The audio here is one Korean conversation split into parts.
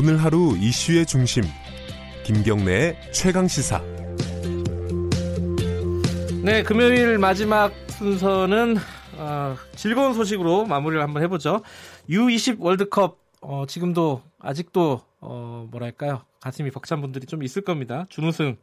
오늘 하루 이슈의 중심 김경래의 최강 시사. 네, 금요일 마지막 순서는 어, 즐거운 소식으로 마무리를 한번 해보죠. U20 월드컵 어, 지금도 아직도 어, 뭐랄까요 가슴이 벅찬 분들이 좀 있을 겁니다. 준우승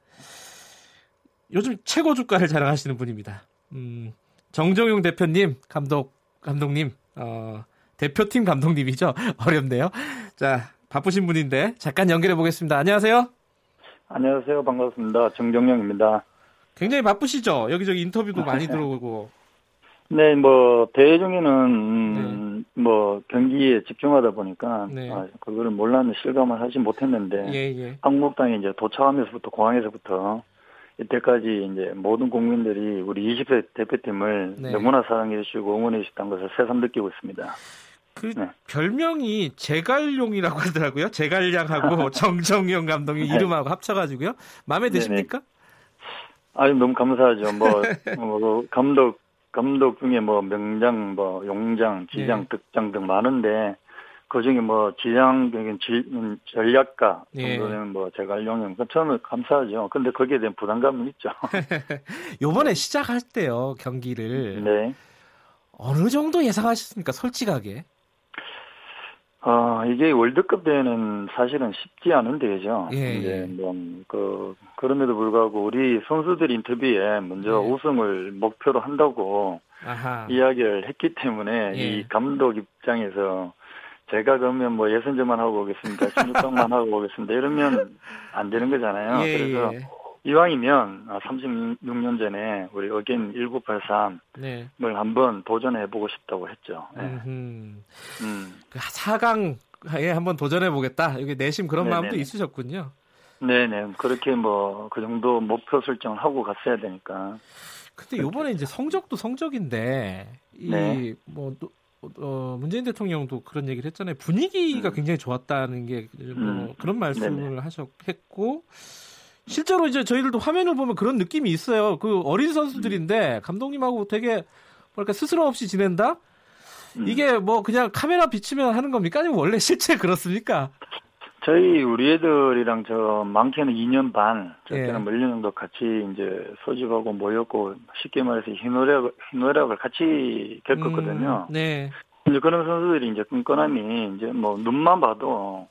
요즘 최고 주가를 자랑하시는 분입니다. 음, 정정용 대표님, 감독 감독님, 어, 대표팀 감독님이죠. 어렵네요. 자, 바쁘신 분인데 잠깐 연결해 보겠습니다. 안녕하세요. 안녕하세요. 반갑습니다. 정정영입니다. 굉장히 바쁘시죠? 여기저기 인터뷰도 많이 들어오고. 네, 뭐 대회 중에는 음, 뭐 경기에 집중하다 보니까 네. 아, 그거를 몰랐는 실감을 하지 못했는데 예, 예. 한국당에 이제 도착하면서부터 공항에서부터 이때까지 이제 모든 국민들이 우리 20세 대표팀을 네. 너무나 사랑해 주시고 응원해 주셨다는 것을 새삼 느끼고 있습니다. 그 네. 별명이 제갈용이라고 하더라고요. 제갈량하고 정정용 감독님 네. 이름하고 합쳐가지고요. 마음에 드십니까? 아유 너무 감사하죠. 뭐, 뭐 감독 감독 중에 뭐 명장, 뭐 용장, 지장, 네. 득장 등 많은데 그 중에 뭐 지장, 지, 음, 전략가 예. 정도는 뭐 제가 용영 그 저는 감사하죠. 근데 거기에 대한 부담감은 있죠. 요번에 시작할 때요 경기를 네. 어느 정도 예상하셨습니까? 솔직하게. 어, 이게 월드컵 대회는 사실은 쉽지 않은 대회죠. 예, 이제 예. 뭐, 그, 그럼에도 불구하고 우리 선수들 인터뷰에 먼저 네. 우승을 목표로 한다고 아하. 이야기를 했기 때문에 예. 이 감독 입장에서 제가 그러면 뭐 예선전만 하고 오겠습니다. 16강만 하고 오겠습니다. 이러면 안 되는 거잖아요. 예, 그래서 예. 이왕이면 36년 전에 우리 어겐 1983을 네. 한번 도전해 보고 싶다고 했죠. 예. 음흠. 음. 그 4강에 한번 도전해 보겠다. 여기 내심 그런 네네네. 마음도 있으셨군요. 네네. 그렇게 뭐 그 정도 목표 설정을 하고 갔어야 되니까. 근데 요번에 이제 성적도 성적인데 네. 이뭐 어, 문재인 대통령도 그런 얘기를 했잖아요. 분위기가 음. 굉장히 좋았다는 게뭐 음. 그런 말씀을 네네. 하셨 했고 실제로 이제 저희들도 화면을 보면 그런 느낌이 있어요. 그 어린 선수들인데 감독님하고 되게 뭐랄까 스스럼 없이 지낸다. 음. 이게 뭐 그냥 카메라 비치면 하는 겁니까? 아니면 원래 실제 그렇습니까? 저희 우리 애들이랑 저 많게는 2년 반, 예. 적게는 뭐 1년 정도 같이 이제 소집하고 모였고 쉽게 말해서 희노력 희노력을 같이 겪었거든요. 음, 네. 이제 그런 선수들이 이제 끈끈함이 이제 뭐 눈만 봐도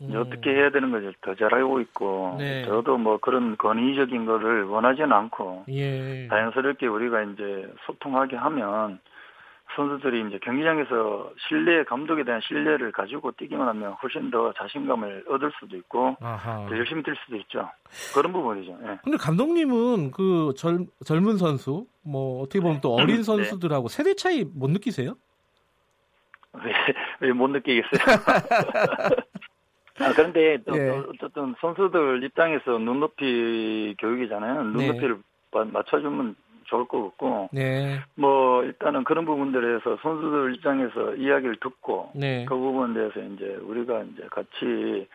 이제 음. 어떻게 해야 되는 것을 더 잘 알고 있고 네. 저도 뭐 그런 권위적인 거를 원하지는 않고 예. 자연스럽게 우리가 이제 소통하게 하면 선수들이 이제 경기장에서 신뢰 감독에 대한 신뢰를 가지고 뛰기만 하면 훨씬 더 자신감을 얻을 수도 있고 아하. 더 열심히 뛸 수도 있죠. 그런 부분이죠. 예. 근데 감독님은 그 젊, 젊은 선수, 뭐 어떻게 보면 또 어린 네. 선수들하고 세대 차이 못 느끼세요? 왜 못 느끼겠어요? 아, 그런데 또, 예. 또 어쨌든 선수들 입장에서 눈높이 교육이잖아요. 네. 눈높이를 마- 맞춰주면 좋을 것 같고, 네, 뭐, 일단은 그런 부분들에서 선수들 입장에서 이야기를 듣고, 네, 그 부분에 대해서 이제 우리가 이제 같이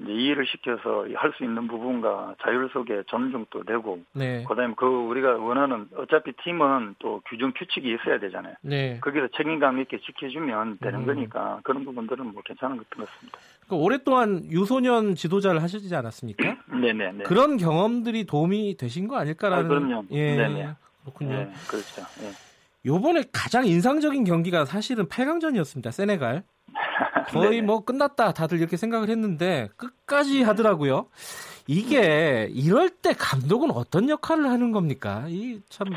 이제 이해를 시켜서 할 수 있는 부분과 자율 속에 존중도 되고, 네, 그 다음에 그 우리가 원하는 어차피 팀은 또 규정 규칙이 있어야 되잖아요. 네. 거기서 책임감 있게 지켜주면 되는 음. 거니까 그런 부분들은 뭐 괜찮은 것 같습니다. 그 오랫동안 유소년 지도자를 하시지 않았습니까? 네네네. 그런 경험들이 도움이 되신 거 아닐까라는. 아, 그럼요. 예, 네네. 그렇군요. 네, 그렇죠. 예. 요번에 가장 인상적인 경기가 사실은 8강전이었습니다. 세네갈. 거의 네네. 뭐 끝났다 다들 이렇게 생각을 했는데 끝까지 하더라고요. 이게 이럴 때 감독은 어떤 역할을 하는 겁니까? 이 참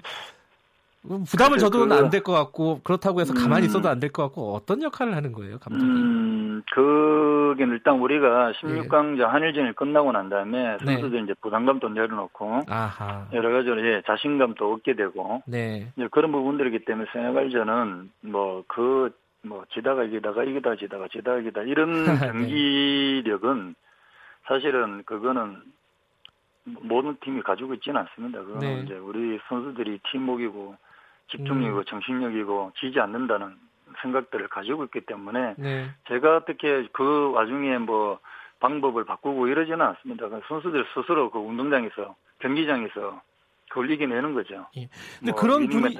부담을 줘도는 그- 안될 것 같고 그렇다고 해서 가만히 음. 있어도 안 될 것 같고 어떤 역할을 하는 거예요, 감독이? 음, 그게 일단 우리가 16강전 한일전이 끝나고 난 다음에 네. 선수들 이제 부담감도 내려놓고 아하. 여러 가지로 예, 자신감도 얻게 되고 네. 이제 그런 부분들이기 때문에 세네갈전은 뭐 그 뭐 지다가 이기다가 이기다 지다가 지다가 이기다 이런 네. 경기력은 사실은 그거는 모든 팀이 가지고 있지는 않습니다. 그거는 네. 이제 우리 선수들이 팀목이고 집중력이고 음. 정신력이고 지지 않는다는 생각들을 가지고 있기 때문에 네. 제가 어떻게 그 와중에 뭐 방법을 바꾸고 이러지는 않습니다. 그 선수들 스스로 그 운동장에서 경기장에서 그걸 이겨내는 거죠. 예. 근데 뭐 그런 분위-.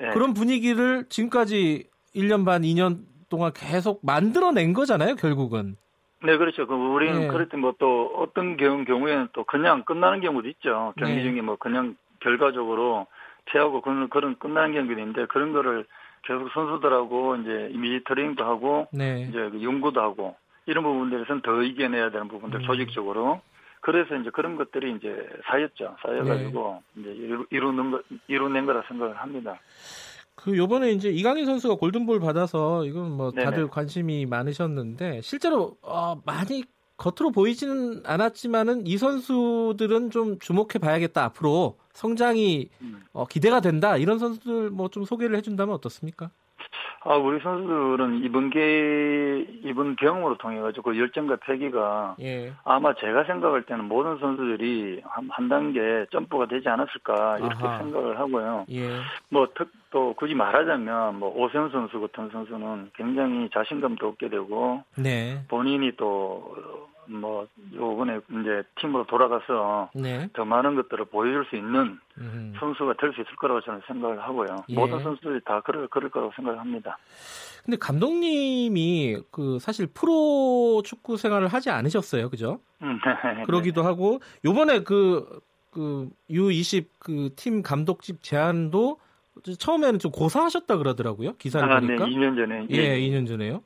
예. 그런 분위기를 지금까지 1년 반, 2년 동안 계속 만들어낸 거잖아요, 결국은. 네, 그렇죠. 그 우리는 예. 그럴 때 뭐 또 어떤 경우, 경우에는 또 그냥 끝나는 경우도 있죠. 경기 네. 중에 뭐 그냥 결과적으로 패하고 그런, 그런 끝나는 경우도 있는데 그런 거를 계속 선수들하고 이제 이미지 트레이닝도 하고 네. 이제 그 연구도 하고 이런 부분들에서는 더 이겨내야 되는 부분들 음. 조직적으로 그래서 이제 그런 것들이 이제 쌓였죠. 쌓여가지고 네. 이제 이루, 이루는 거, 이루낸 거라 생각을 합니다. 그 요번에 이제 이강인 선수가 골든볼 받아서 이건 뭐 네네. 다들 관심이 많으셨는데 실제로 어, 많이 겉으로 보이지는 않았지만은 이 선수들은 좀 주목해 봐야겠다 앞으로 성장이 음. 어, 기대가 된다 이런 선수들 뭐 좀 소개를 해준다면 어떻습니까? 아, 우리 선수들은 이번 게 이번 경험으로 통해 가지고 그 열정과 패기가 예. 아마 제가 생각할 때는 모든 선수들이 한, 한 단계 점프가 되지 않았을까 이렇게 아하. 생각을 하고요. 예. 뭐, 특, 또 굳이 말하자면 뭐 오세훈 선수 같은 선수는 굉장히 자신감도 얻게 되고 네. 본인이 또 뭐 요번에 이제 팀으로 돌아가서 네. 더 많은 것들을 보여줄 수 있는 음. 선수가 될 수 있을 거라고 저는 생각을 하고요. 예. 모든 선수들이 다 그럴, 그럴 거라고 생각을 합니다. 근데 감독님이 그 사실 프로 축구 생활을 하지 않으셨어요, 그죠? 음, 네. 그러기도 하고 요번에 그, 그 U20 그 팀 감독직 제안도 처음에는 좀 고사하셨다 그러더라고요. 기사를 아, 네, 보니까. 2년 전에. 예, 2년 전에요.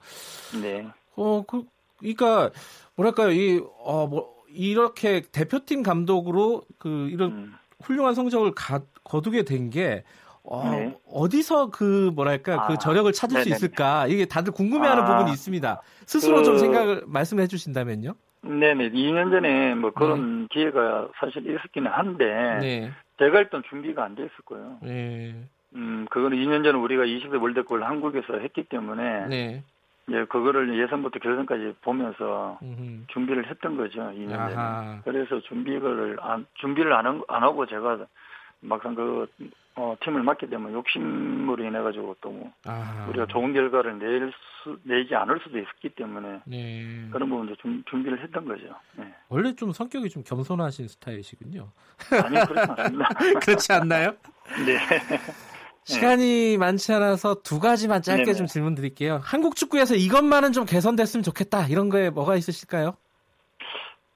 네. 어, 그, 그니까, 뭐랄까요, 이, 어, 뭐, 이렇게 대표팀 감독으로 그, 이런 음, 훌륭한 성적을 가, 거두게 된 게, 어, 네. 어디서 그, 뭐랄까, 그 아, 저력을 찾을 수 네네네. 있을까. 이게 다들 궁금해하는 아, 부분이 있습니다. 스스로 그- 좀 생각을, 말씀해 주신다면요. 네네. 2년 전에 뭐 그런 기회가 사실 있었기는 한데, 네. 제가 일단 준비가 안 돼 있을 거예요. 네. 음, 그거는 2년 전에 우리가 20대 월드컵을 한국에서 했기 때문에, 네. 이제 그거를 예선부터 결선까지 보면서 음흠. 준비를 했던 거죠, 2년 전에. 그래서 준비를 안, 준비를 안, 한- 안 하고 제가 막상 그, 어, 팀을 맡게 되면 욕심으로 인해 가지고 또 뭐, 아. 우리가 좋은 결과를 낼 수, 내지 않을 수도 있었기 때문에 네. 그런 부분도 좀 준비를 했던 거죠. 네. 원래 좀 성격이 좀 겸손하신 스타일이시군요. 아니, 그렇지 않습니다. 그렇지 않나요? 네. 시간이 많지 않아서 두 가지만 짧게 네네. 좀 질문 드릴게요. 한국 축구에서 이것만은 좀 개선됐으면 좋겠다. 이런 거에 뭐가 있으실까요?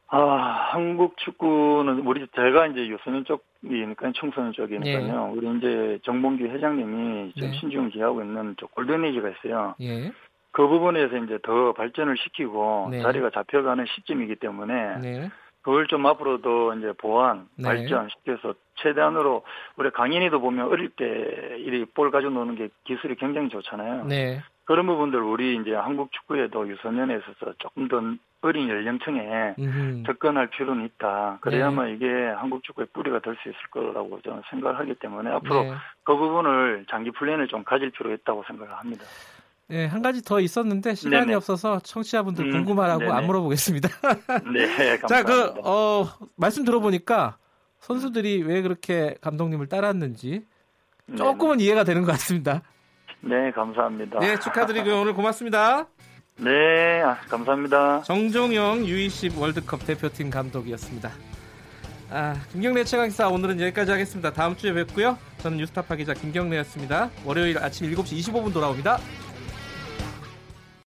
아, 한국 축구는 우리 제가 이제 유소년 쪽이니까 청소년 쪽이니까요. 우리 이제 정봉규 회장님이 지금 네. 신중 기하고 있는 저 골든에이지가 있어요. 예. 그 부분에서 이제 더 발전을 시키고 네. 자리가 잡혀가는 시점이기 때문에 네. 그걸 좀 앞으로도 이제 보완, 네. 발전시켜서 최대한으로 우리 강인이도 보면 어릴 때 이리 볼 가지고 노는 게 기술이 굉장히 좋잖아요. 네. 그런 부분들 우리 이제 한국 축구에도 유소년에 있어서 조금 더 어린 연령층에 음흠. 접근할 필요는 있다. 그래야만 네. 이게 한국 축구의 뿌리가 될 수 있을 거라고 저는 생각을 하기 때문에 앞으로 네. 그 부분을 장기 플랜을 좀 가질 필요가 있다고 생각을 합니다. 네, 한 가지 더 있었는데 시간이 네네. 없어서 청취자분들 음, 궁금하라고 안 네네. 물어보겠습니다. 네, 감사합니다. 자, 그, 어, 말씀 들어보니까 선수들이 왜 그렇게 감독님을 따랐는지 네, 조금은 이해가 되는 것 같습니다. 네, 감사합니다. 네, 축하드리고요. 오늘 고맙습니다. 네, 아, 감사합니다. 정종영 U20 월드컵 대표팀 감독이었습니다. 아, 김경래 최강기사 오늘은 여기까지 하겠습니다. 다음 주에 뵙고요. 저는 뉴스타파 기자 김경래였습니다. 월요일 아침 7시 25분 돌아옵니다.